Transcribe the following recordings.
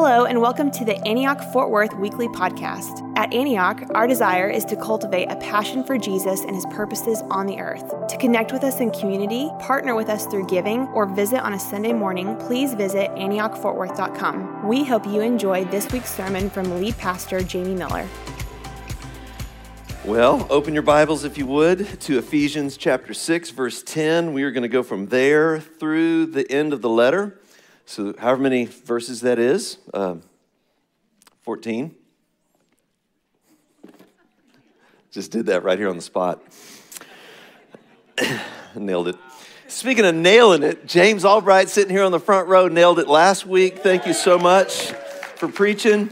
Hello, and welcome to the Antioch Fort Worth Weekly Podcast. At Antioch, our desire is to cultivate a passion for Jesus and his purposes on the earth. To connect with us in community, partner with us through giving, or visit on a Sunday morning, please visit AntiochFortWorth.com. We hope you enjoy this week's sermon from lead pastor Jamie Miller. Well, open your Bibles, if you would, to Ephesians chapter 6, verse 10. We are going to go from there through the end of the letter. So, however many verses that is, um, 14. Just did that right here on the spot. nailed it. Speaking of nailing it, James Albright sitting here on the front row nailed it last week. Thank you so much for preaching.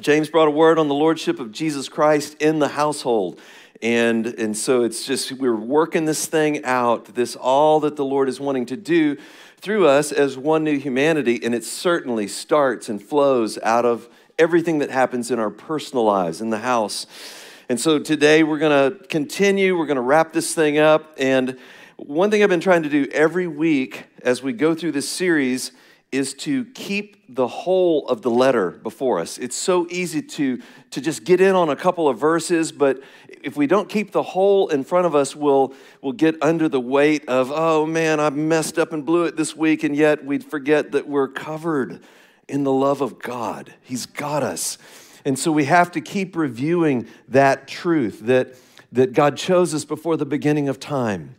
James brought a word on the lordship of Jesus Christ in the household. And, and so it's just, we're working this thing out, this all that the Lord is wanting to do through us as one new humanity, and it certainly starts and flows out of everything that happens in our personal lives, in the house. And so today we're going to continue, we're going to wrap this thing up. And one thing I've been trying to do every week as we go through this series is to keep the whole of the letter before us. It's so easy to, to just get in on a couple of verses, but if we don't keep the whole in front of us, we'll, we'll get under the weight of, oh man, I messed up and blew it this week, and yet we'd forget that we're covered in the love of God. He's got us. And so we have to keep reviewing that truth that, that God chose us before the beginning of time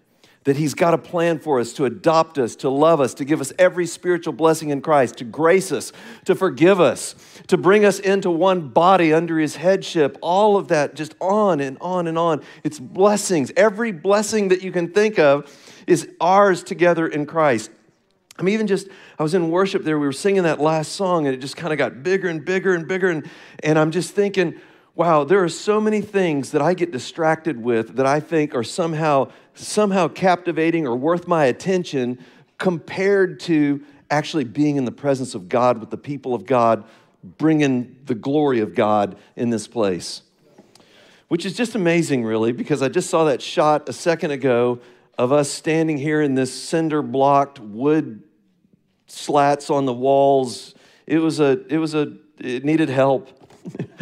that He's got a plan for us to adopt us, to love us, to give us every spiritual blessing in Christ, to grace us, to forgive us, to bring us into one body under His headship. All of that, just on and on and on. It's blessings. Every blessing that you can think of is ours together in Christ. I mean, even just, I was in worship there, we were singing that last song, and it just kind of got bigger and bigger and bigger. And, and I'm just thinking, wow, there are so many things that I get distracted with that I think are somehow somehow captivating or worth my attention compared to actually being in the presence of God with the people of God, bringing the glory of God in this place. Which is just amazing, really, because I just saw that shot a second ago of us standing here in this cinder blocked wood slats on the walls. It was a, it was a, it needed help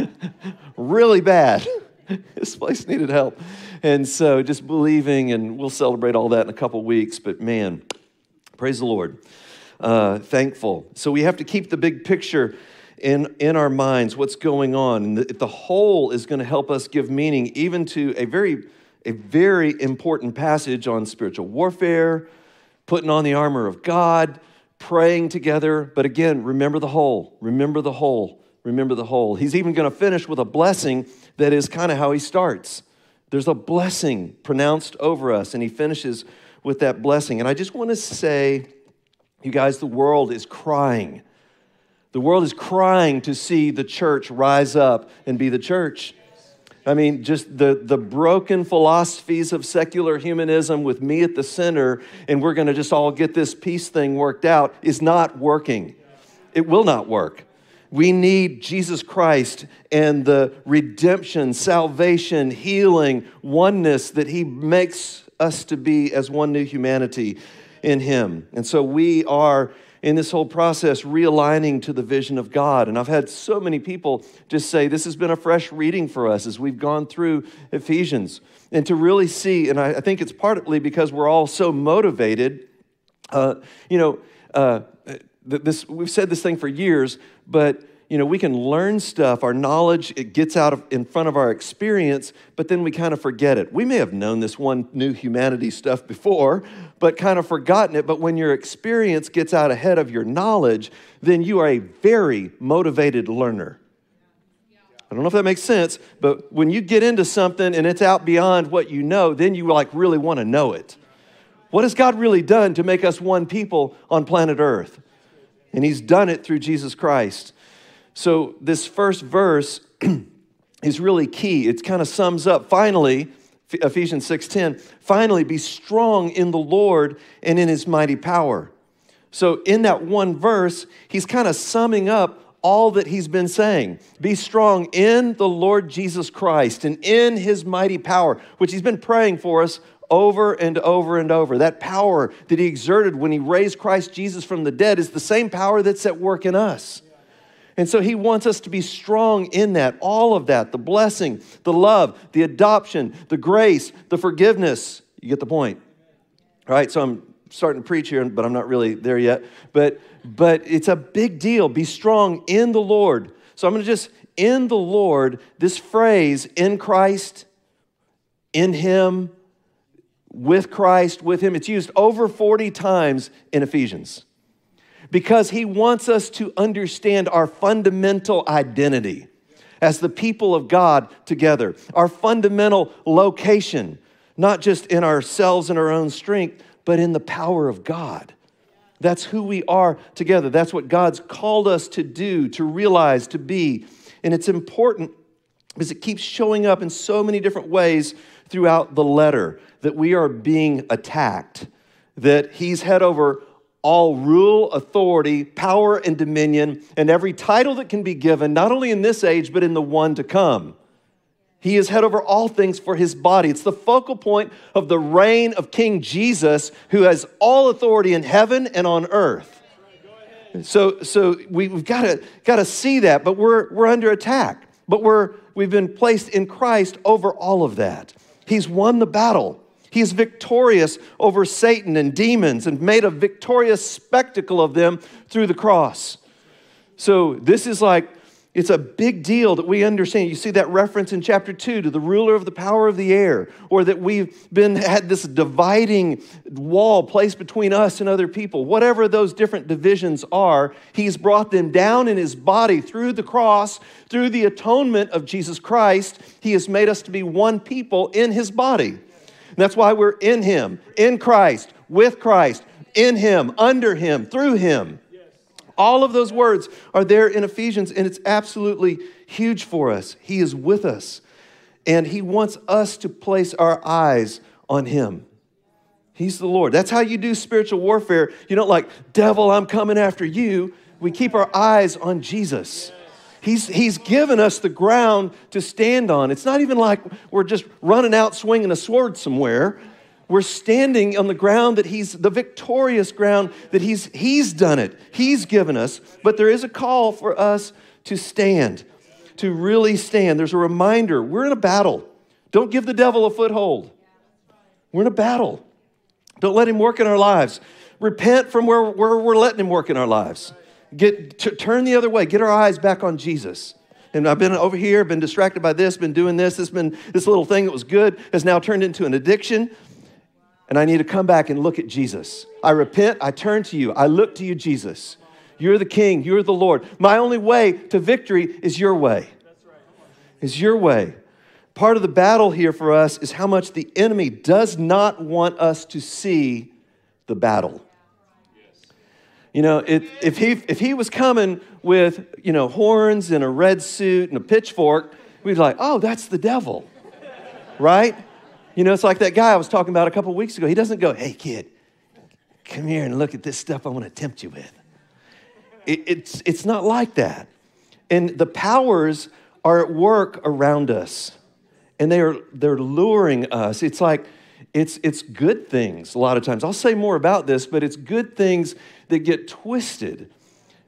really bad. this place needed help. And so just believing, and we'll celebrate all that in a couple weeks. But man, praise the Lord. Uh, thankful. So we have to keep the big picture in, in our minds, what's going on. And the, the whole is going to help us give meaning even to a very, a very important passage on spiritual warfare, putting on the armor of God, praying together. But again, remember the whole. Remember the whole. Remember the whole. He's even going to finish with a blessing that is kind of how he starts. There's a blessing pronounced over us, and he finishes with that blessing. And I just want to say, you guys, the world is crying. The world is crying to see the church rise up and be the church. I mean, just the, the broken philosophies of secular humanism with me at the center, and we're going to just all get this peace thing worked out, is not working. It will not work. We need Jesus Christ and the redemption, salvation, healing, oneness that He makes us to be as one new humanity in Him. And so we are in this whole process realigning to the vision of God. And I've had so many people just say, This has been a fresh reading for us as we've gone through Ephesians. And to really see, and I, think it's partly because we're all so motivated. Uh, you know, uh, this, we've said this thing for years, but you know, we can learn stuff, our knowledge, it gets out of, in front of our experience, but then we kind of forget it. We may have known this one new humanity stuff before, but kind of forgotten it. But when your experience gets out ahead of your knowledge, then you are a very motivated learner. I don't know if that makes sense, but when you get into something and it's out beyond what you know, then you like really want to know it. What has God really done to make us one people on planet Earth? And He's done it through Jesus Christ. So this first verse is really key. It kind of sums up finally Ephesians 6:10, finally be strong in the Lord and in his mighty power. So in that one verse, he's kind of summing up all that he's been saying. Be strong in the Lord Jesus Christ and in his mighty power, which he's been praying for us over and over and over. That power that he exerted when he raised Christ Jesus from the dead is the same power that's at work in us. And so he wants us to be strong in that, all of that the blessing, the love, the adoption, the grace, the forgiveness. You get the point. All right, so I'm starting to preach here, but I'm not really there yet. But, but it's a big deal. Be strong in the Lord. So I'm going to just, in the Lord, this phrase, in Christ, in Him, with Christ, with Him, it's used over 40 times in Ephesians because He wants us to understand our fundamental identity as the people of God together, our fundamental location, not just in ourselves and our own strength, but in the power of God. That's who we are together. That's what God's called us to do, to realize, to be. And it's important because it keeps showing up in so many different ways throughout the letter that we are being attacked, that He's head over all rule, authority, power, and dominion, and every title that can be given, not only in this age, but in the one to come. He is head over all things for his body. It's the focal point of the reign of King Jesus, who has all authority in heaven and on earth. So, so we, have got to got to see that, but we're we're under attack. But we're we've been placed in Christ over all of that. He's won the battle. He is victorious over Satan and demons and made a victorious spectacle of them through the cross. So this is like it's a big deal that we understand. You see that reference in chapter 2 to the ruler of the power of the air, or that we've been had this dividing wall placed between us and other people. Whatever those different divisions are, he's brought them down in his body through the cross, through the atonement of Jesus Christ. He has made us to be one people in his body. And that's why we're in him, in Christ, with Christ, in him, under him, through him. All of those words are there in Ephesians, and it's absolutely huge for us. He is with us, and He wants us to place our eyes on Him. He's the Lord. That's how you do spiritual warfare. You don't like, devil, I'm coming after you. We keep our eyes on Jesus. He's, he's given us the ground to stand on. It's not even like we're just running out swinging a sword somewhere. We're standing on the ground that He's the victorious ground that He's He's done it. He's given us. But there is a call for us to stand, to really stand. There's a reminder. We're in a battle. Don't give the devil a foothold. We're in a battle. Don't let him work in our lives. Repent from where, where we're letting him work in our lives. Get t- turn the other way. Get our eyes back on Jesus. And I've been over here, been distracted by this, been doing this. This been this little thing that was good has now turned into an addiction and I need to come back and look at Jesus. I repent, I turn to you, I look to you, Jesus. You're the King, you're the Lord. My only way to victory is your way. Is your way. Part of the battle here for us is how much the enemy does not want us to see the battle. You know, if, he, if he was coming with, you know, horns and a red suit and a pitchfork, we'd be like, oh, that's the devil, right? You know, it's like that guy I was talking about a couple weeks ago. He doesn't go, hey, kid, come here and look at this stuff I want to tempt you with. It, it's, it's not like that. And the powers are at work around us, and they are, they're luring us. It's like, it's, it's good things a lot of times. I'll say more about this, but it's good things that get twisted.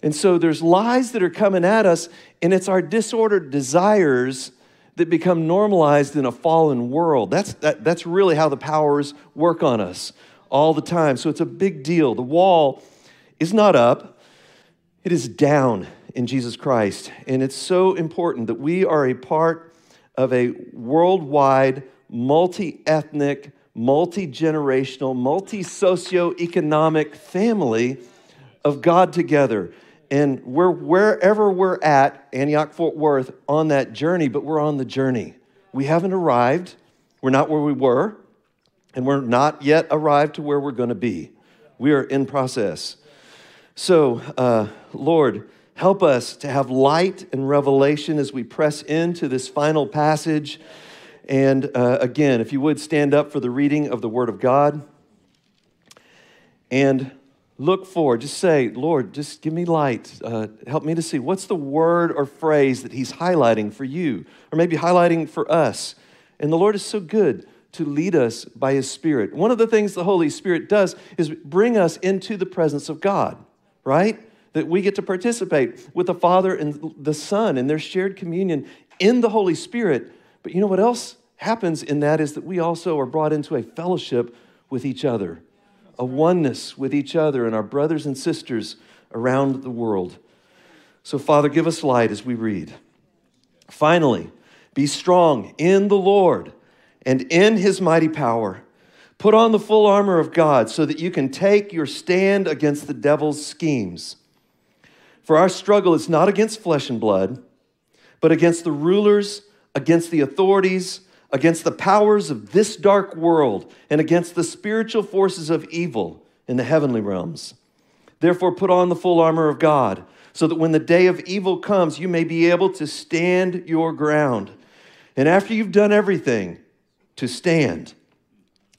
And so there's lies that are coming at us, and it's our disordered desires that become normalized in a fallen world. That's, that, that's really how the powers work on us all the time. So it's a big deal. The wall is not up, it is down in Jesus Christ. And it's so important that we are a part of a worldwide, multi ethnic, multi generational, multi socio-economic family of God together. And we're wherever we're at, Antioch, Fort Worth, on that journey, but we're on the journey. We haven't arrived. We're not where we were, and we're not yet arrived to where we're going to be. We are in process. So, uh, Lord, help us to have light and revelation as we press into this final passage. And uh, again, if you would stand up for the reading of the Word of God. And look for, just say, Lord, just give me light. Uh, help me to see what's the word or phrase that He's highlighting for you, or maybe highlighting for us. And the Lord is so good to lead us by His Spirit. One of the things the Holy Spirit does is bring us into the presence of God, right? that we get to participate with the Father and the Son and their shared communion in the Holy Spirit. But you know what else happens in that is that we also are brought into a fellowship with each other, a oneness with each other and our brothers and sisters around the world. So, Father, give us light as we read. Finally, be strong in the Lord and in his mighty power. Put on the full armor of God so that you can take your stand against the devil's schemes. For our struggle is not against flesh and blood, but against the rulers, against the authorities, against the powers of this dark world, and against the spiritual forces of evil in the heavenly realms. Therefore, put on the full armor of God, so that when the day of evil comes, you may be able to stand your ground. And after you've done everything, to stand.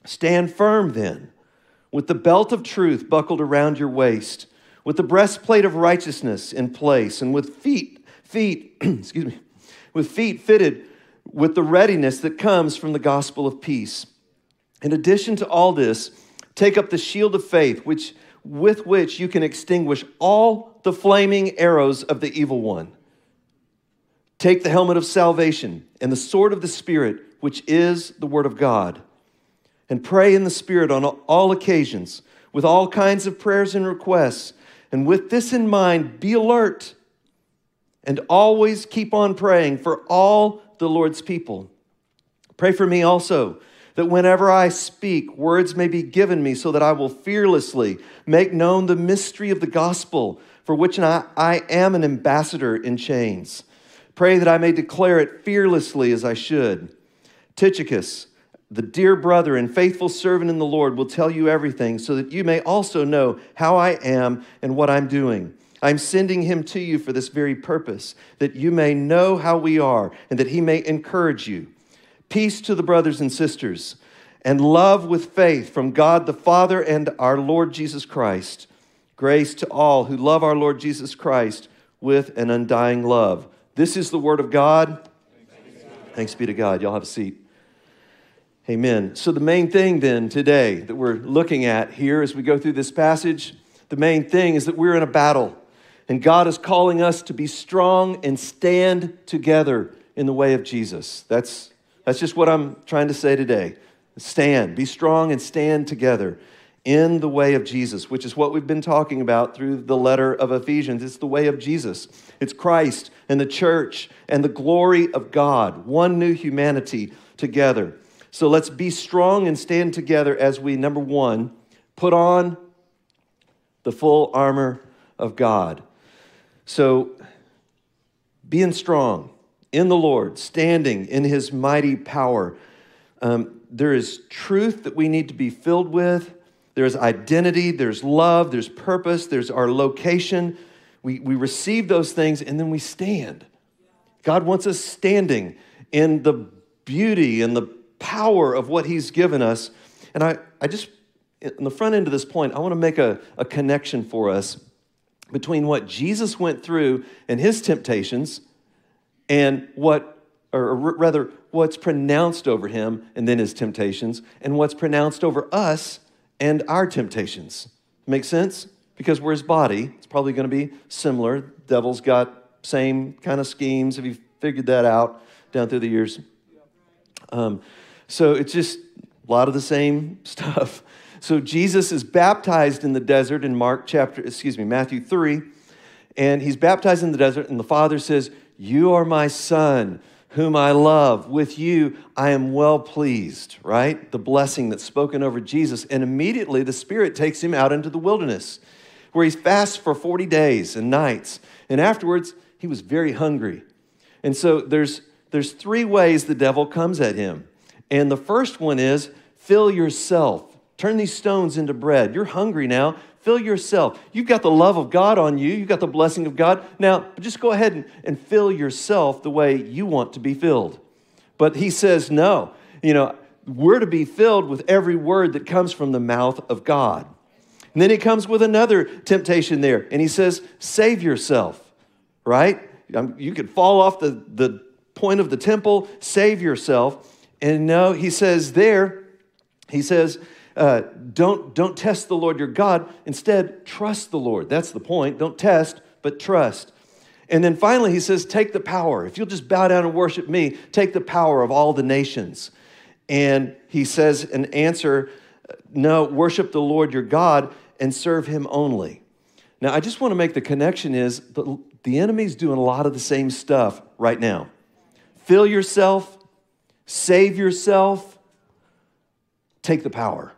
Stand firm then, with the belt of truth buckled around your waist, with the breastplate of righteousness in place, and with feet, feet, excuse me, with feet fitted with the readiness that comes from the gospel of peace. In addition to all this, take up the shield of faith, which with which you can extinguish all the flaming arrows of the evil one. Take the helmet of salvation and the sword of the Spirit, which is the Word of God. And pray in the Spirit on all occasions, with all kinds of prayers and requests. And with this in mind, be alert and always keep on praying for all the Lord's people. Pray for me also that whenever I speak, words may be given me so that I will fearlessly make known the mystery of the gospel for which I, I am an ambassador in chains. Pray that I may declare it fearlessly as I should. Tychicus, the dear brother and faithful servant in the Lord, will tell you everything so that you may also know how I am and what I'm doing. I'm sending him to you for this very purpose, that you may know how we are and that he may encourage you. Peace to the brothers and sisters, and love with faith from God the Father and our Lord Jesus Christ. Grace to all who love our Lord Jesus Christ with an undying love. This is the word of God. Thanks be to God. Y'all have a seat. Amen. So, the main thing then today that we're looking at here as we go through this passage, the main thing is that we're in a battle. And God is calling us to be strong and stand together in the way of Jesus. That's, that's just what I'm trying to say today. Stand, be strong and stand together in the way of Jesus, which is what we've been talking about through the letter of Ephesians. It's the way of Jesus, it's Christ and the church and the glory of God, one new humanity together. So let's be strong and stand together as we, number one, put on the full armor of God. So, being strong in the Lord, standing in his mighty power. Um, there is truth that we need to be filled with. There's identity, there's love, there's purpose, there's our location. We, we receive those things and then we stand. God wants us standing in the beauty and the power of what He's given us. And I, I just, in the front end of this point, I want to make a, a connection for us between what Jesus went through and His temptations and what, or rather, what's pronounced over Him and then His temptations, and what's pronounced over us and our temptations. Make sense? Because we're His body, it's probably going to be similar. Devil's got same kind of schemes. Have you figured that out down through the years? Um, so it's just a lot of the same stuff. So Jesus is baptized in the desert in Mark chapter, excuse me, Matthew 3. And he's baptized in the desert, and the Father says, You are my son, whom I love. With you I am well pleased, right? The blessing that's spoken over Jesus. And immediately the Spirit takes him out into the wilderness, where he fasts for 40 days and nights. And afterwards, he was very hungry. And so there's, there's three ways the devil comes at him. And the first one is fill yourself. Turn these stones into bread. You're hungry now. Fill yourself. You've got the love of God on you. You've got the blessing of God. Now, just go ahead and, and fill yourself the way you want to be filled. But he says, no. You know, we're to be filled with every word that comes from the mouth of God. And then he comes with another temptation there, and he says, save yourself, right? Um, you could fall off the, the point of the temple, save yourself. And no, he says there, he says, uh, don't, don't test the Lord your God. Instead, trust the Lord. That's the point. Don't test, but trust. And then finally, he says, Take the power. If you'll just bow down and worship me, take the power of all the nations. And he says, an answer, no, worship the Lord your God and serve him only. Now, I just want to make the connection is the, the enemy's doing a lot of the same stuff right now. Fill yourself, save yourself, take the power.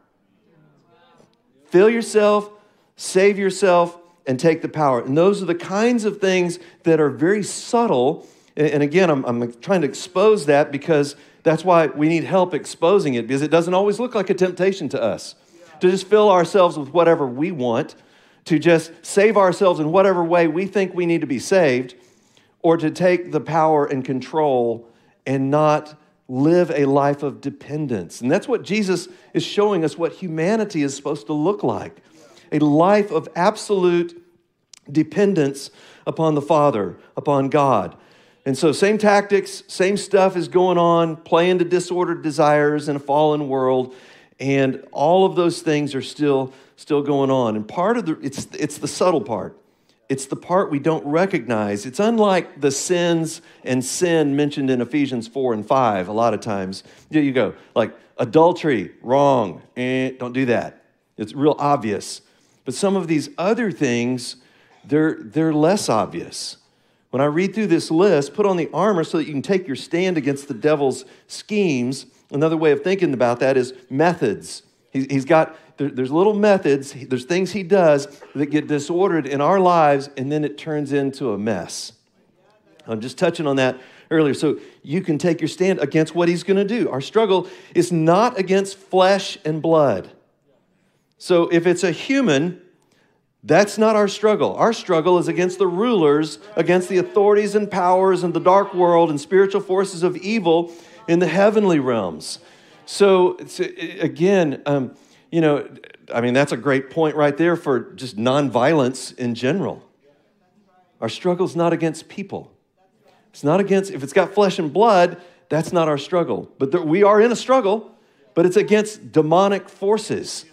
Fill yourself, save yourself, and take the power. And those are the kinds of things that are very subtle. And again, I'm, I'm trying to expose that because that's why we need help exposing it because it doesn't always look like a temptation to us to just fill ourselves with whatever we want, to just save ourselves in whatever way we think we need to be saved, or to take the power and control and not live a life of dependence. And that's what Jesus is showing us what humanity is supposed to look like a life of absolute dependence upon the Father, upon God. And so, same tactics, same stuff is going on, playing to disordered desires in a fallen world, and all of those things are still still going on. And part of the it's it's the subtle part. It's the part we don't recognize. It's unlike the sins and sin mentioned in Ephesians 4 and 5 a lot of times. There you go. Like adultery, wrong. Eh, don't do that. It's real obvious. But some of these other things, they're, they're less obvious. When I read through this list, put on the armor so that you can take your stand against the devil's schemes. Another way of thinking about that is methods. He, has got, there, there's little methods, there's things he does that get disordered in our lives, and then it turns into a mess. I'm just touching on that earlier. So you can take your stand against what he's going to do. Our struggle is not against flesh and blood. So if it's a human, that's not our struggle. Our struggle is against the rulers, against the authorities and powers and the dark world and spiritual forces of evil in the heavenly realms. So, again, um, you know, I mean, that's a great point right there for just nonviolence in general. Our struggle is not against people. It's not against, if it's got flesh and blood, that's not our struggle. But there, we are in a struggle, but it's against demonic forces.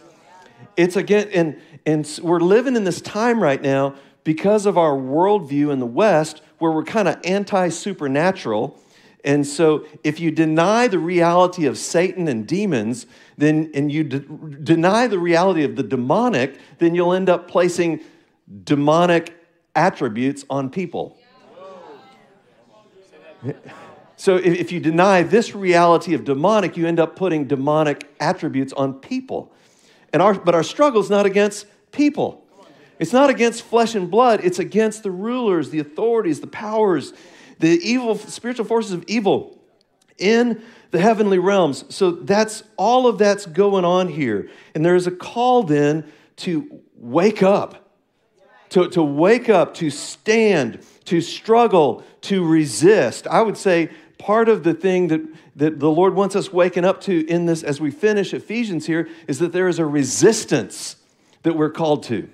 It's again, and, and we're living in this time right now because of our worldview in the West where we're kind of anti supernatural. And so, if you deny the reality of Satan and demons, then and you de- deny the reality of the demonic, then you'll end up placing demonic attributes on people. So, if, if you deny this reality of demonic, you end up putting demonic attributes on people. And our, but our struggle is not against people. It's not against flesh and blood. It's against the rulers, the authorities, the powers, the evil, spiritual forces of evil in the heavenly realms. So that's all of that's going on here. And there is a call then to wake up, to, to wake up, to stand, to struggle, to resist. I would say part of the thing that, that the Lord wants us waking up to in this as we finish Ephesians here is that there is a resistance that we're called to.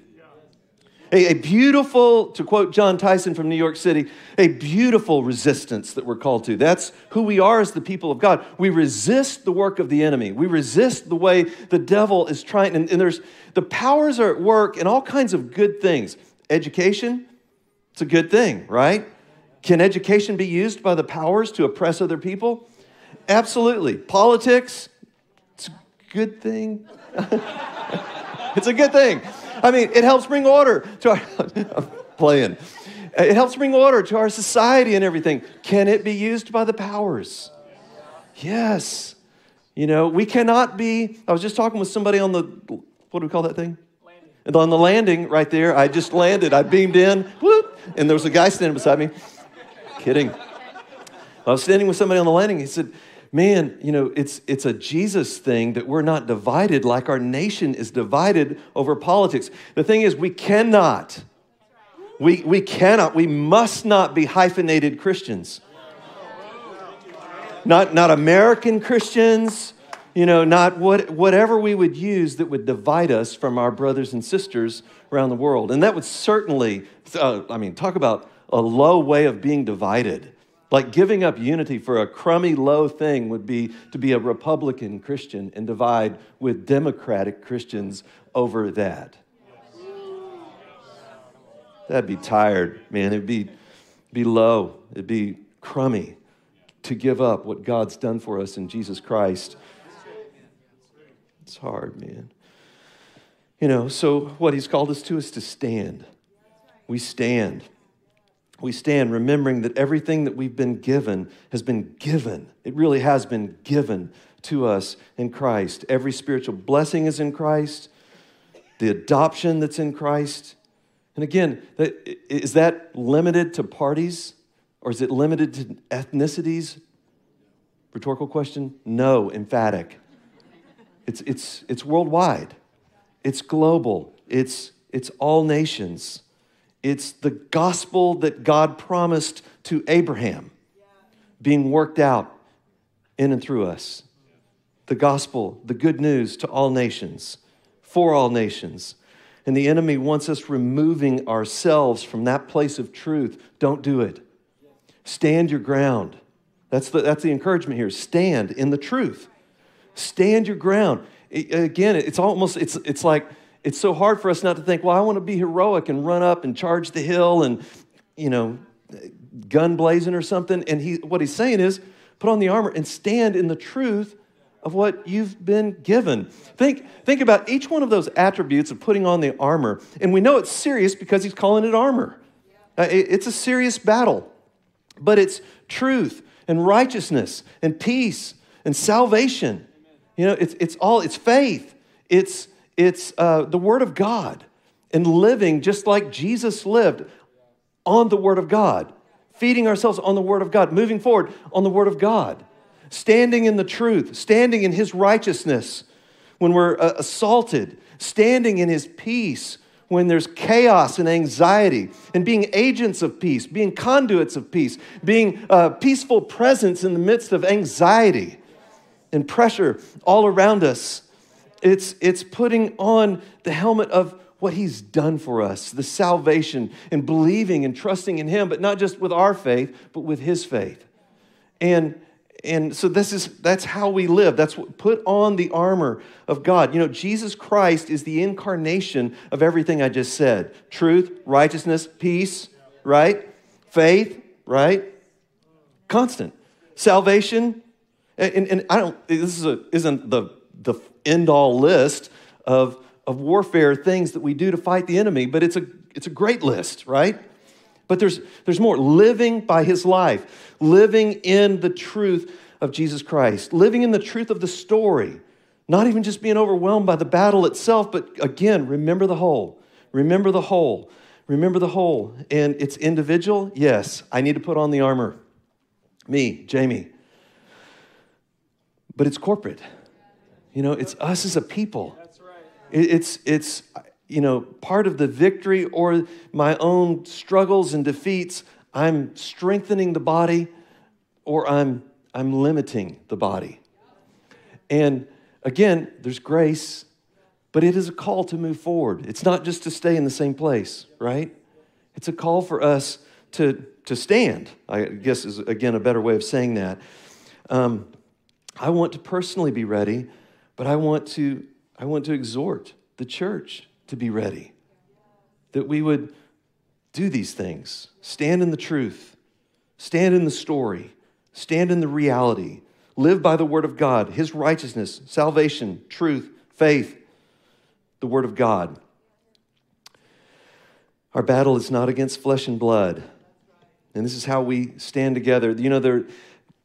A, a, beautiful, to quote Jon Tyson from New York City, a beautiful resistance that we're called to. That's who we are as the people of God. We resist the work of the enemy. We resist the way the devil is trying, and, and there's the powers are at work in all kinds of good things. Education, it's a good thing, right? Can education be used by the powers to oppress other people? Absolutely. Politics, it's a good thing. it's a good thing. I mean, it helps bring order to our I'm playing. It helps bring order to our society and everything. Can it be used by the powers? Yes. You know, we cannot be. I was just talking with somebody on the what do we call that thing? Landing. On the landing right there, I just landed. I beamed in, whoop, and there was a guy standing beside me kidding. I was standing with somebody on the landing. He said, Man, you know, it's, it's a Jesus thing that we're not divided like our nation is divided over politics. The thing is, we cannot, we, we cannot, we must not be hyphenated Christians. Not, not American Christians, you know, not what, whatever we would use that would divide us from our brothers and sisters around the world. And that would certainly, uh, I mean, talk about a low way of being divided. Like giving up unity for a crummy, low thing would be to be a Republican Christian and divide with Democratic Christians over that. That'd be tired, man. It'd be, be low, it'd be crummy to give up what God's done for us in Jesus Christ. It's hard, man. You know, so what he's called us to is to stand. We stand. We stand remembering that everything that we've been given has been given. It really has been given to us in Christ. Every spiritual blessing is in Christ, the adoption that's in Christ. And again, is that limited to parties or is it limited to ethnicities? Rhetorical question? No, emphatic. It's, it's, it's worldwide, it's global, it's, it's all nations. It's the gospel that God promised to Abraham being worked out in and through us. The gospel, the good news to all nations, for all nations. And the enemy wants us removing ourselves from that place of truth. Don't do it. Stand your ground. That's the, that's the encouragement here. Stand in the truth. Stand your ground. It, again, it's almost, it's, it's like, it's so hard for us not to think, well, I want to be heroic and run up and charge the hill and, you know, gun blazing or something. And he, what he's saying is, put on the armor and stand in the truth of what you've been given. Think, think about each one of those attributes of putting on the armor. And we know it's serious because he's calling it armor. Uh, it, it's a serious battle, but it's truth and righteousness and peace and salvation. You know, it's, it's all, it's faith, it's, it's uh, the Word of God and living just like Jesus lived on the Word of God, feeding ourselves on the Word of God, moving forward on the Word of God standing in the truth, standing in his righteousness when we're uh, assaulted, standing in his peace when there's chaos and anxiety, and being agents of peace, being conduits of peace, being a peaceful presence in the midst of anxiety and pressure all around us. It's, it's putting on the helmet of what he's done for us, the salvation, and believing and trusting in him, but not just with our faith, but with his faith. And and so this is that's how we live. That's what put on the armor of god. You know jesus christ is the incarnation of everything i just said. Truth righteousness peace right? Faith right? Constant. Salvation and, and i don't this is a, isn't the the end all list of of warfare things that we do to fight the enemy but it's a it's a great list right but there's, there's more living by his life, living in the truth of Jesus Christ, living in the truth of the story, not even just being overwhelmed by the battle itself, but again, remember the whole. Remember the whole. Remember the whole. And it's individual. Yes, I need to put on the armor. Me, Jamie. But it's corporate. You know, it's us as a people. That's right. It's, it's, you know, part of the victory or my own struggles and defeats, I'm strengthening the body or I'm, I'm limiting the body. And again, there's grace, but it is a call to move forward. It's not just to stay in the same place, right? It's a call for us to, to stand, I guess is again a better way of saying that. Um, I want to personally be ready, but I want to, I want to exhort the church to be ready. That we would do these things, stand in the truth, stand in the story, stand in the reality, live by the Word of God, His righteousness, salvation, truth, faith, the Word of God. Our battle is not against flesh and blood. And this is how we stand together. You know, there,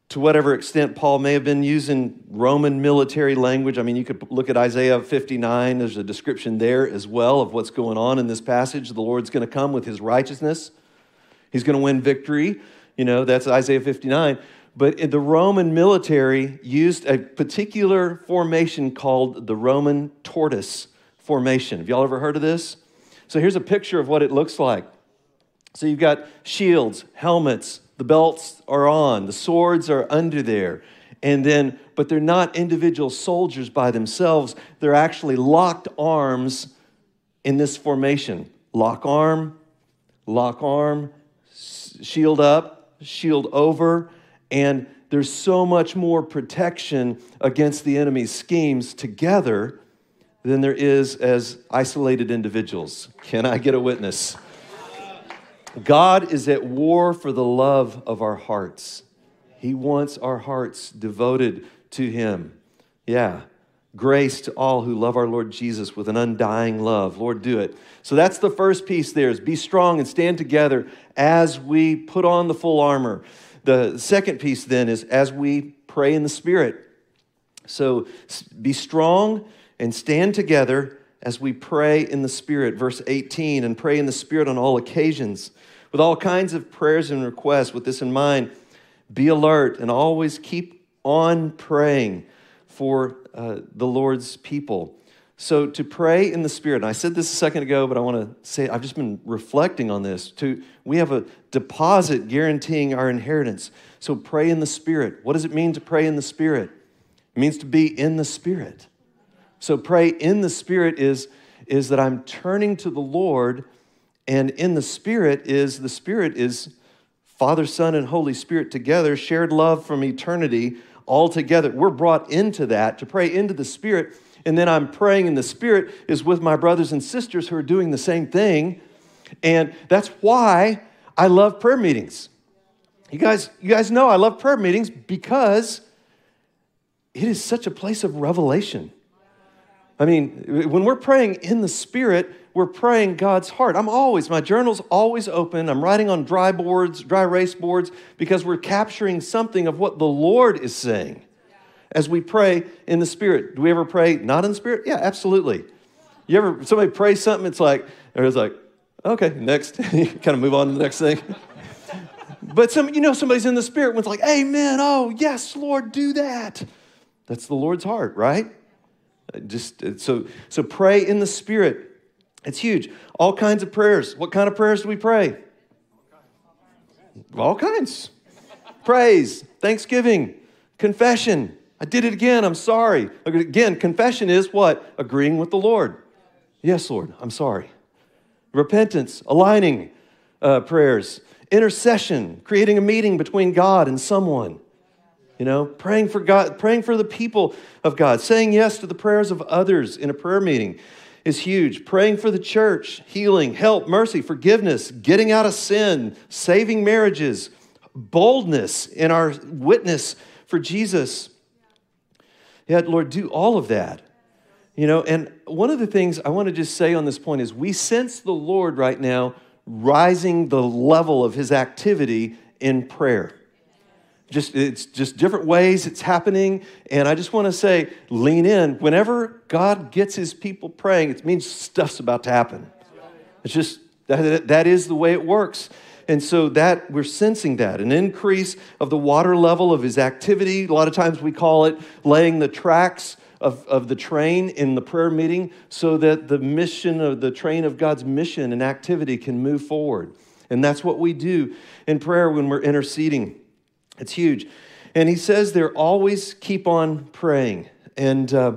to whatever extent Paul may have been using Roman military language. I mean, you could look at Isaiah 59, there's a description there as well of what's going on in this passage. The Lord's going to come with his righteousness, he's going to win victory. You know, that's Isaiah 59. But the Roman military used a particular formation called the Roman tortoise formation. Have y'all ever heard of this? So here's a picture of what it looks like. So you've got shields, helmets, the belts are on, the swords are under there. And then, but they're not individual soldiers by themselves. They're actually locked arms in this formation. Lock arm, lock arm, shield up, shield over, and there's so much more protection against the enemy's schemes together than there is as isolated individuals. Can I get a witness? God is at war for the love of our hearts. He wants our hearts devoted to Him. Yeah. Grace to all who love our Lord Jesus with an undying love. Lord, do it. So that's the first piece there is be strong and stand together as we put on the full armor. The second piece then is as we pray in the Spirit. So be strong and stand together as we pray in the Spirit. Verse 18, and pray in the Spirit on all occasions with all kinds of prayers and requests. With this in mind, be alert and always keep on praying for uh, the Lord's people. So to pray in the Spirit, and I said this a second ago, but I want to say I've just been reflecting on this. To we have a deposit guaranteeing our inheritance. So pray in the Spirit. What does it mean to pray in the Spirit? It means to be in the Spirit. So pray in the Spirit is, is that I'm turning to the Lord, and in the Spirit is the Spirit is Father, Son, and Holy Spirit together, shared love from eternity, all together. We're brought into that to pray into the Spirit and then I'm praying in the Spirit is with my brothers and sisters who are doing the same thing. And that's why I love prayer meetings. You guys, you guys know I love prayer meetings because it is such a place of revelation. I mean, when we're praying in the Spirit, we're praying God's heart. I'm always, my journal's always open. I'm writing on dry boards, dry erase boards, because we're capturing something of what the Lord is saying as we pray in the Spirit. Do we ever pray not in the Spirit? Yeah, absolutely. You ever, somebody pray something, it's like, it's like, okay, next. kind of move on to the next thing. but some, you know, somebody's in the Spirit when it's like, amen, oh, yes, Lord, do that. That's the Lord's heart, right? Just so, so pray in the Spirit. It's huge. All kinds of prayers. What kind of prayers do we pray? All kinds. Praise, thanksgiving, confession, I did it again. I'm sorry. Again, confession is what? Agreeing with the Lord. Yes, Lord, I'm sorry. Repentance, aligning uh, prayers, intercession, creating a meeting between God and someone. You know, praying for God, praying for the people of God, saying yes to the prayers of others in a prayer meeting is huge. Praying for the church, healing, help, mercy, forgiveness, getting out of sin, saving marriages, boldness in our witness for Jesus. Yeah, Lord, do all of that. You know, and one of the things I want to just say on this point is we sense the Lord right now rising the level of his activity in prayer. Just it's just different ways it's happening. And I just want to say, lean in. Whenever God gets his people praying, it means stuff's about to happen. It's just that, that is the way it works. And so that we're sensing that an increase of the water level of his activity. A lot of times we call it laying the tracks of, of the train in the prayer meeting so that the mission of the train of God's mission and activity can move forward. And that's what we do in prayer when we're interceding. It's huge. And he says there, always keep on praying. And uh,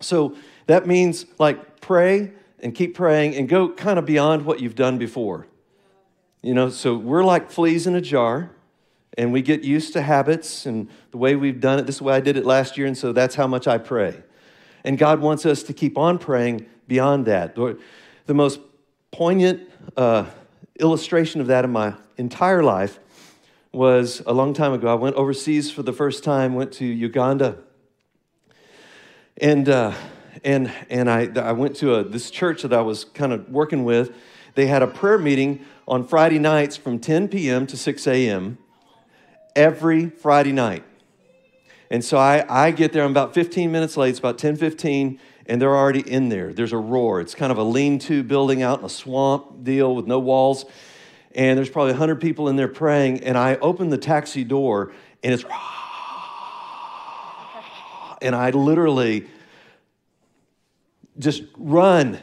so that means like pray and keep praying and go kind of beyond what you've done before. You know, so we're like fleas in a jar, and we get used to habits and the way we've done it. This is the way I did it last year, and so that's how much I pray. And God wants us to keep on praying beyond that. The most poignant uh, illustration of that in my entire life was a long time ago. I went overseas for the first time, went to Uganda. And, uh, and, and I, I went to a, this church that I was kind of working with. They had a prayer meeting on Friday nights from 10 p.m. to 6 a.m. every Friday night. And so I, I get there, I'm about 15 minutes late, it's about 10 15, and they're already in there. There's a roar. It's kind of a lean to building out in a swamp deal with no walls. And there's probably 100 people in there praying. And I open the taxi door, and it's, and I literally just run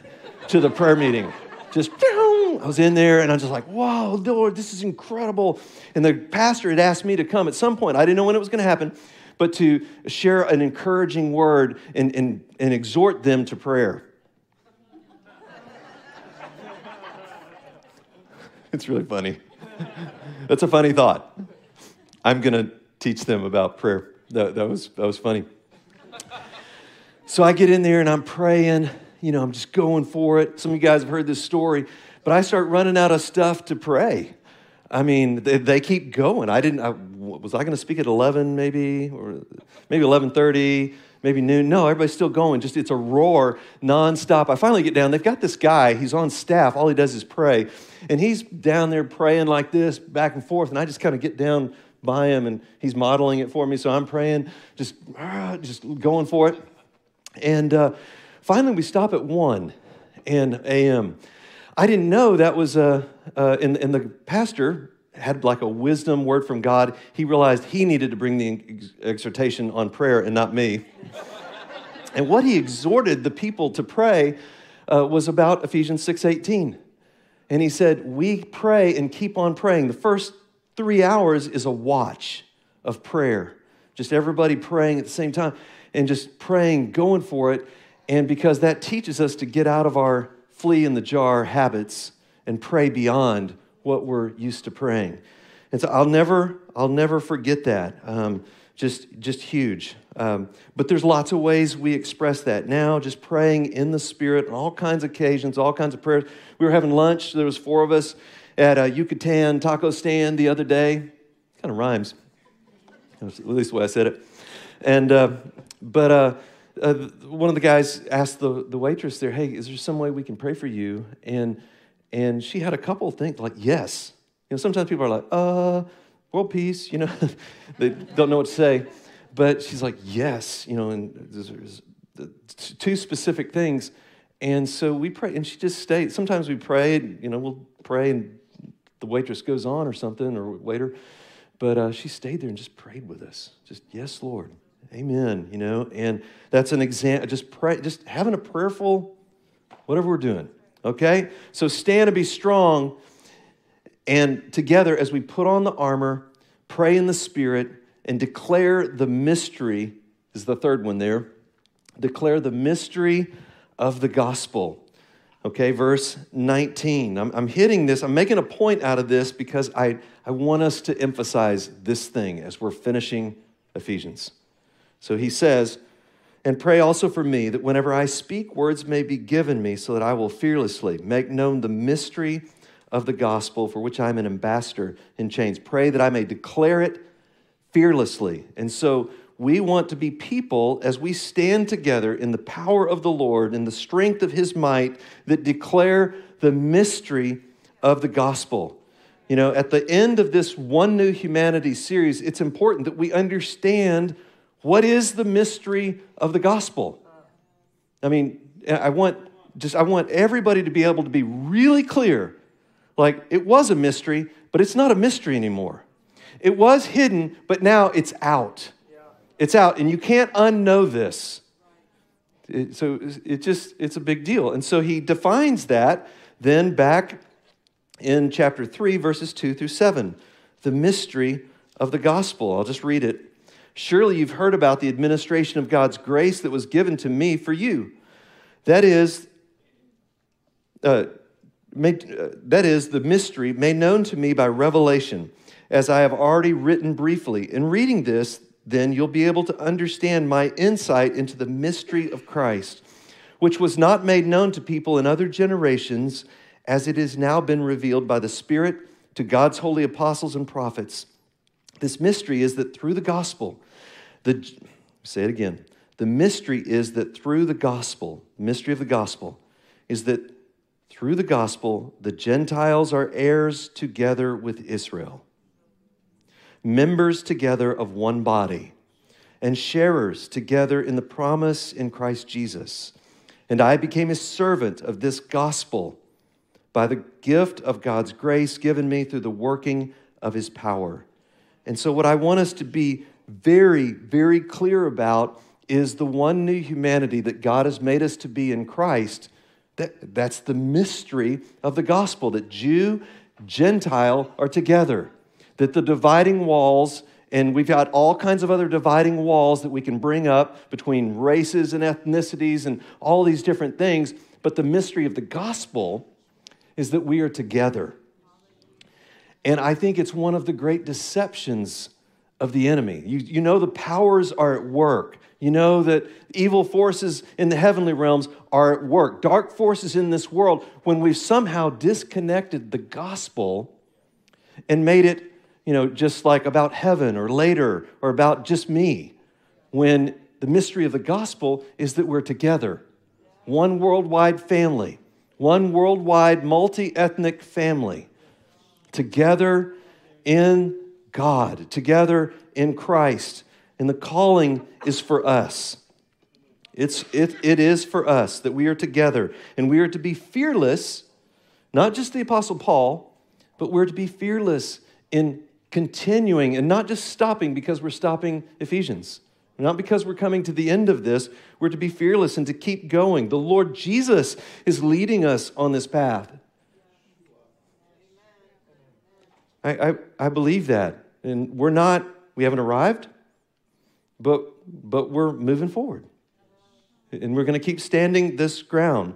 to the prayer meeting. Just, I was in there and I'm just like, whoa, Lord, this is incredible. And the pastor had asked me to come at some point. I didn't know when it was going to happen, but to share an encouraging word and, and, and exhort them to prayer. It's really funny. That's a funny thought. I'm going to teach them about prayer. That, that, was, that was funny. So I get in there and I'm praying. You know, I'm just going for it. Some of you guys have heard this story, but I start running out of stuff to pray. I mean, they, they keep going. I didn't. I, was I going to speak at 11 maybe, or maybe 11:30, maybe noon? No, everybody's still going. Just it's a roar nonstop. I finally get down. They've got this guy. He's on staff. All he does is pray, and he's down there praying like this, back and forth. And I just kind of get down by him, and he's modeling it for me. So I'm praying, just ah, just going for it. And uh, finally, we stop at one and a.m. I didn't know that was a, uh, and, and the pastor had like a wisdom word from God. He realized he needed to bring the ex- exhortation on prayer and not me. and what he exhorted the people to pray uh, was about Ephesians 6:18. And he said, "We pray and keep on praying. The first 3 hours is a watch of prayer. Just everybody praying at the same time and just praying, going for it. And because that teaches us to get out of our flea in the jar habits and pray beyond what we're used to praying. And so I'll never, I'll never forget that. Um, just, just huge. Um, but there's lots of ways we express that now. Just praying in the Spirit on all kinds of occasions, all kinds of prayers. We were having lunch. There was four of us at a Yucatan taco stand the other day. Kind of rhymes. At least the way I said it. And uh, but. Uh, uh, one of the guys asked the, the waitress there, hey, is there some way we can pray for you? And, and she had a couple things like, yes. You know, sometimes people are like, uh, world peace, you know, they don't know what to say. But she's like, yes, you know, and there's, two specific things. And so we pray, and she just stayed. Sometimes we pray, you know, we'll pray, and the waitress goes on or something, or waiter. But uh, she stayed there and just prayed with us. Just, yes, Lord. Amen. You know, and that's an example. Just pray, just having a prayerful, whatever we're doing. Okay? So stand and be strong. And together, as we put on the armor, pray in the Spirit, and declare the mystery, is the third one there. Declare the mystery of the gospel. Okay, verse 19. I'm, I'm hitting this, I'm making a point out of this because I, I want us to emphasize this thing as we're finishing Ephesians. So he says, and pray also for me that whenever I speak, words may be given me so that I will fearlessly make known the mystery of the gospel for which I am an ambassador in chains. Pray that I may declare it fearlessly. And so we want to be people as we stand together in the power of the Lord, and the strength of his might, that declare the mystery of the gospel. You know, at the end of this One New Humanity series, it's important that we understand what is the mystery of the gospel? I mean, I want just I want everybody to be able to be really clear. Like it was a mystery, but it's not a mystery anymore. It was hidden, but now it's out. It's out, and you can't unknow this. It, so it just it's a big deal. And so he defines that then back in chapter 3 verses 2 through 7, the mystery of the gospel. I'll just read it. Surely you've heard about the administration of God's grace that was given to me for you. That is, uh, made, uh, that is the mystery made known to me by revelation, as I have already written briefly. In reading this, then you'll be able to understand my insight into the mystery of Christ, which was not made known to people in other generations, as it has now been revealed by the Spirit to God's holy apostles and prophets. This mystery is that through the gospel, the, say it again. The mystery is that through the gospel, the mystery of the gospel, is that through the gospel, the Gentiles are heirs together with Israel, members together of one body, and sharers together in the promise in Christ Jesus. And I became a servant of this gospel by the gift of God's grace given me through the working of his power. And so, what I want us to be very, very clear about is the one new humanity that God has made us to be in Christ. That, that's the mystery of the gospel that Jew, Gentile are together, that the dividing walls, and we've got all kinds of other dividing walls that we can bring up between races and ethnicities and all these different things, but the mystery of the gospel is that we are together And I think it's one of the great deceptions of the enemy. You, you know, the powers are at work. You know that evil forces in the heavenly realms are at work, dark forces in this world. When we've somehow disconnected the gospel and made it, you know, just like about heaven or later or about just me, when the mystery of the gospel is that we're together, one worldwide family, one worldwide multi ethnic family, together in God, together in Christ. And the calling is for us. It's, it, it is for us that we are together and we are to be fearless, not just the Apostle Paul, but we're to be fearless in continuing and not just stopping because we're stopping Ephesians. Not because we're coming to the end of this, we're to be fearless and to keep going. The Lord Jesus is leading us on this path. I, I, I believe that. And we're not, we haven't arrived, but, but we're moving forward. And we're going to keep standing this ground.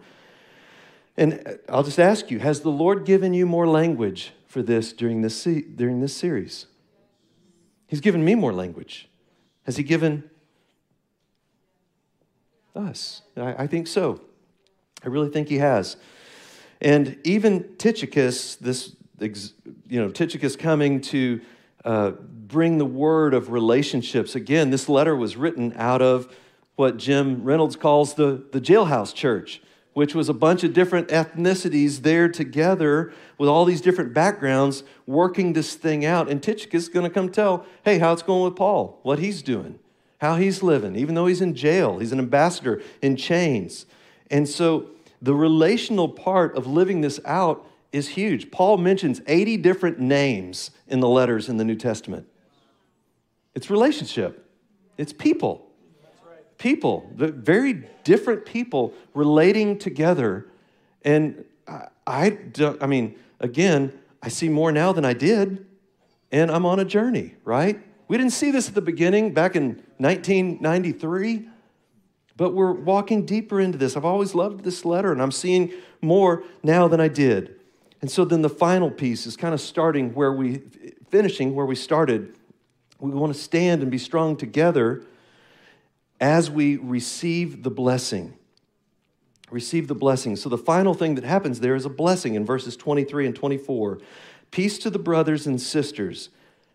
And uh, I'll just ask you Has the Lord given you more language for this during this, during this series? He's given me more language. Has He given us? I, I think so. I really think He has. And even Tychicus, this, you know, Tychicus coming to uh, bring the word of relationships. Again, this letter was written out of what Jim Reynolds calls the, the jailhouse church, which was a bunch of different ethnicities there together with all these different backgrounds working this thing out. And Tychicus is going to come tell, hey, how it's going with Paul, what he's doing, how he's living, even though he's in jail. He's an ambassador in chains. And so the relational part of living this out is huge. Paul mentions 80 different names in the letters in the New Testament. It's relationship, it's people. People, very different people relating together. And I, I, I mean, again, I see more now than I did, and I'm on a journey, right? We didn't see this at the beginning back in 1993, but we're walking deeper into this. I've always loved this letter, and I'm seeing more now than I did. And so then the final piece is kind of starting where we, finishing where we started. We want to stand and be strong together as we receive the blessing. Receive the blessing. So the final thing that happens there is a blessing in verses 23 and 24. Peace to the brothers and sisters,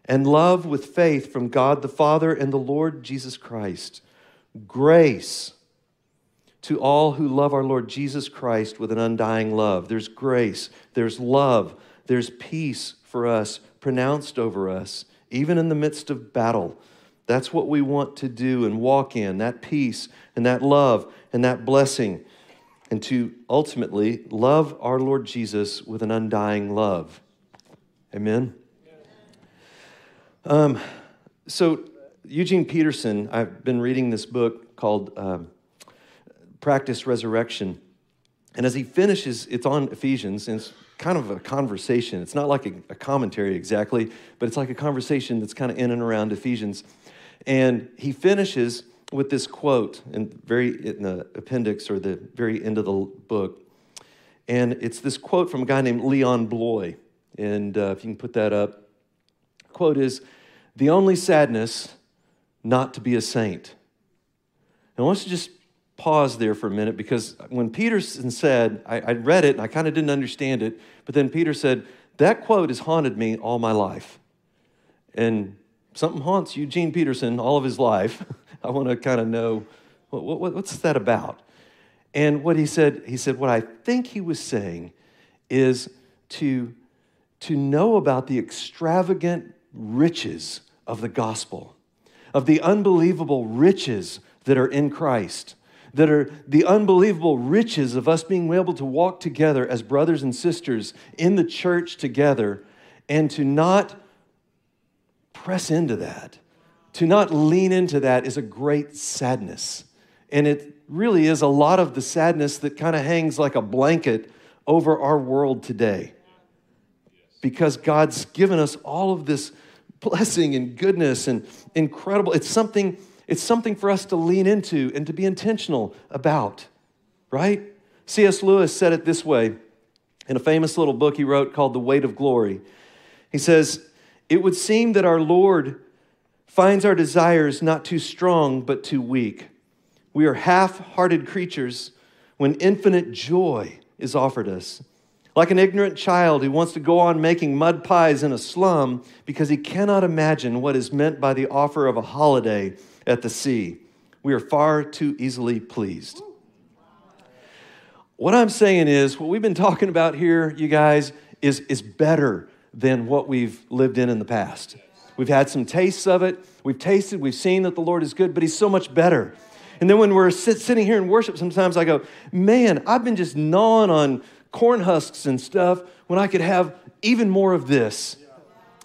and love with faith from God the Father and the Lord Jesus Christ. Grace to all who love our Lord Jesus Christ with an undying love. There's grace, there's love, there's peace for us pronounced over us, even in the midst of battle. That's what we want to do and walk in that peace and that love and that blessing, and to ultimately love our Lord Jesus with an undying love. Amen. Um, so, Eugene Peterson, I've been reading this book called um, practice resurrection. And as he finishes, it's on Ephesians, and it's kind of a conversation. It's not like a, a commentary exactly, but it's like a conversation that's kind of in and around Ephesians. And he finishes with this quote in very in the appendix or the very end of the book. And it's this quote from a guy named Leon Bloy. And uh, if you can put that up, quote is, "The only sadness not to be a saint." And I want to just pause there for a minute because when Peterson said, I, I read it and I kind of didn't understand it, but then Peter said, that quote has haunted me all my life. And something haunts Eugene Peterson all of his life. I want to kind of know what, what, what's that about? And what he said, he said, what I think he was saying is to, to know about the extravagant riches of the gospel, of the unbelievable riches that are in Christ that are the unbelievable riches of us being able to walk together as brothers and sisters in the church together and to not press into that, to not lean into that is a great sadness. And it really is a lot of the sadness that kind of hangs like a blanket over our world today. Because God's given us all of this blessing and goodness and incredible, it's something it's something for us to lean into and to be intentional about, right? C.S. Lewis said it this way in a famous little book he wrote called The Weight of Glory. He says, It would seem that our Lord finds our desires not too strong, but too weak. We are half hearted creatures when infinite joy is offered us. Like an ignorant child who wants to go on making mud pies in a slum because he cannot imagine what is meant by the offer of a holiday at the sea. We are far too easily pleased. What I'm saying is, what we've been talking about here, you guys, is, is better than what we've lived in in the past. We've had some tastes of it. We've tasted, we've seen that the Lord is good, but He's so much better. And then when we're sit, sitting here in worship, sometimes I go, man, I've been just gnawing on corn husks and stuff when I could have even more of this,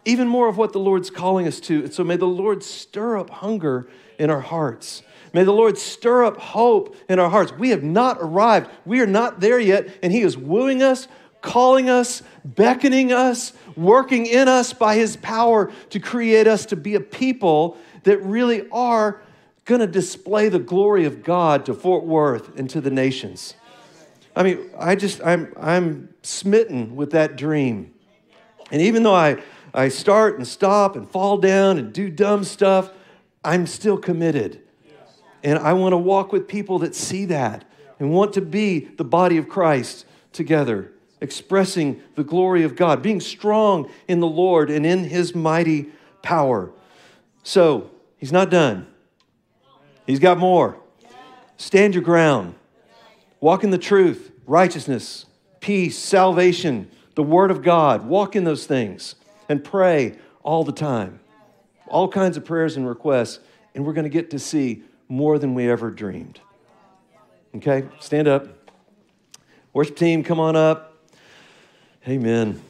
even more of what the Lord's calling us to. And so may the Lord stir up hunger in our hearts. May the Lord stir up hope in our hearts. We have not arrived, we are not there yet, and He is wooing us, calling us, beckoning us, working in us by His power to create us to be a people that really are going to display the glory of God to Fort Worth and to the nations. I mean, I just, I'm, I'm smitten with that dream. And even though I, I start and stop and fall down and do dumb stuff, I'm still committed. And I want to walk with people that see that and want to be the body of Christ together, expressing the glory of God, being strong in the Lord and in his mighty power. So, he's not done. He's got more. Stand your ground. Walk in the truth, righteousness, peace, salvation, the Word of God. Walk in those things and pray all the time. All kinds of prayers and requests, and we're going to get to see more than we ever dreamed. Okay, stand up. Worship team, come on up. Amen.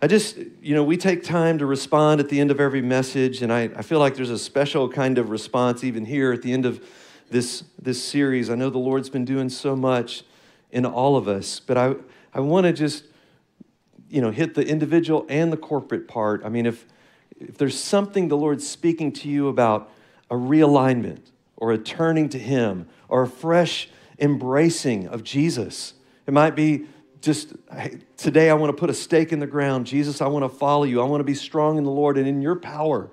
I just, you know, we take time to respond at the end of every message, and I, I feel like there's a special kind of response even here at the end of this, this series. I know the Lord's been doing so much in all of us, but I, I want to just, you know, hit the individual and the corporate part. I mean, if, if there's something the Lord's speaking to you about a realignment or a turning to Him or a fresh embracing of Jesus, it might be just hey, today I want to put a stake in the ground. Jesus, I want to follow you. I want to be strong in the Lord and in your power.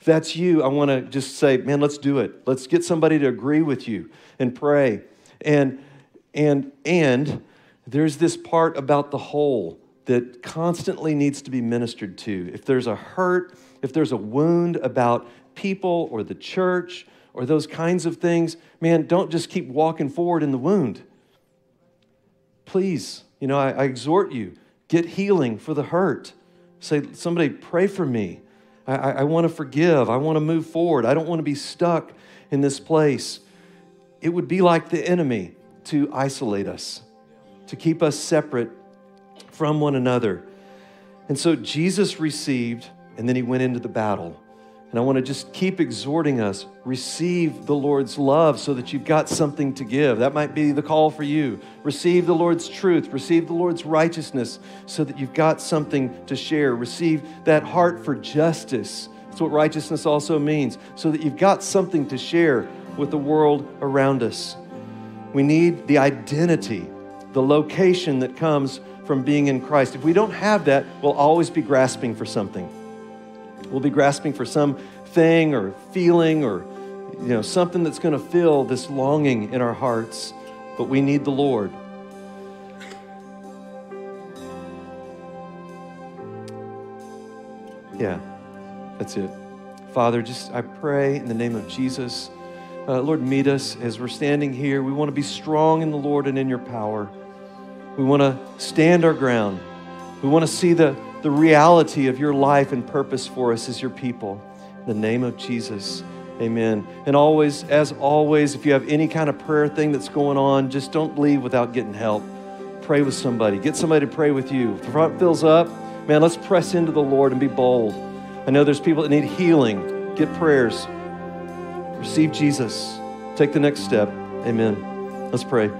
If that's you, I want to just say, man, let's do it. Let's get somebody to agree with you and pray. And and and there's this part about the whole that constantly needs to be ministered to. If there's a hurt, if there's a wound about people or the church or those kinds of things, man, don't just keep walking forward in the wound. Please, you know, I, I exhort you, get healing for the hurt. Say, somebody pray for me. I, I want to forgive. I want to move forward. I don't want to be stuck in this place. It would be like the enemy to isolate us, to keep us separate from one another. And so Jesus received, and then he went into the battle. And I want to just keep exhorting us receive the Lord's love so that you've got something to give. That might be the call for you. Receive the Lord's truth, receive the Lord's righteousness so that you've got something to share. Receive that heart for justice. That's what righteousness also means, so that you've got something to share with the world around us. We need the identity, the location that comes from being in Christ. If we don't have that, we'll always be grasping for something. We'll be grasping for some thing or feeling or you know something that's going to fill this longing in our hearts, but we need the Lord. Yeah, that's it. Father, just I pray in the name of Jesus. Uh, Lord, meet us as we're standing here. We want to be strong in the Lord and in your power. We want to stand our ground. We want to see the the reality of your life and purpose for us as your people. In the name of Jesus. Amen. And always, as always, if you have any kind of prayer thing that's going on, just don't leave without getting help. Pray with somebody. Get somebody to pray with you. If the front fills up, man, let's press into the Lord and be bold. I know there's people that need healing. Get prayers. Receive Jesus. Take the next step. Amen. Let's pray.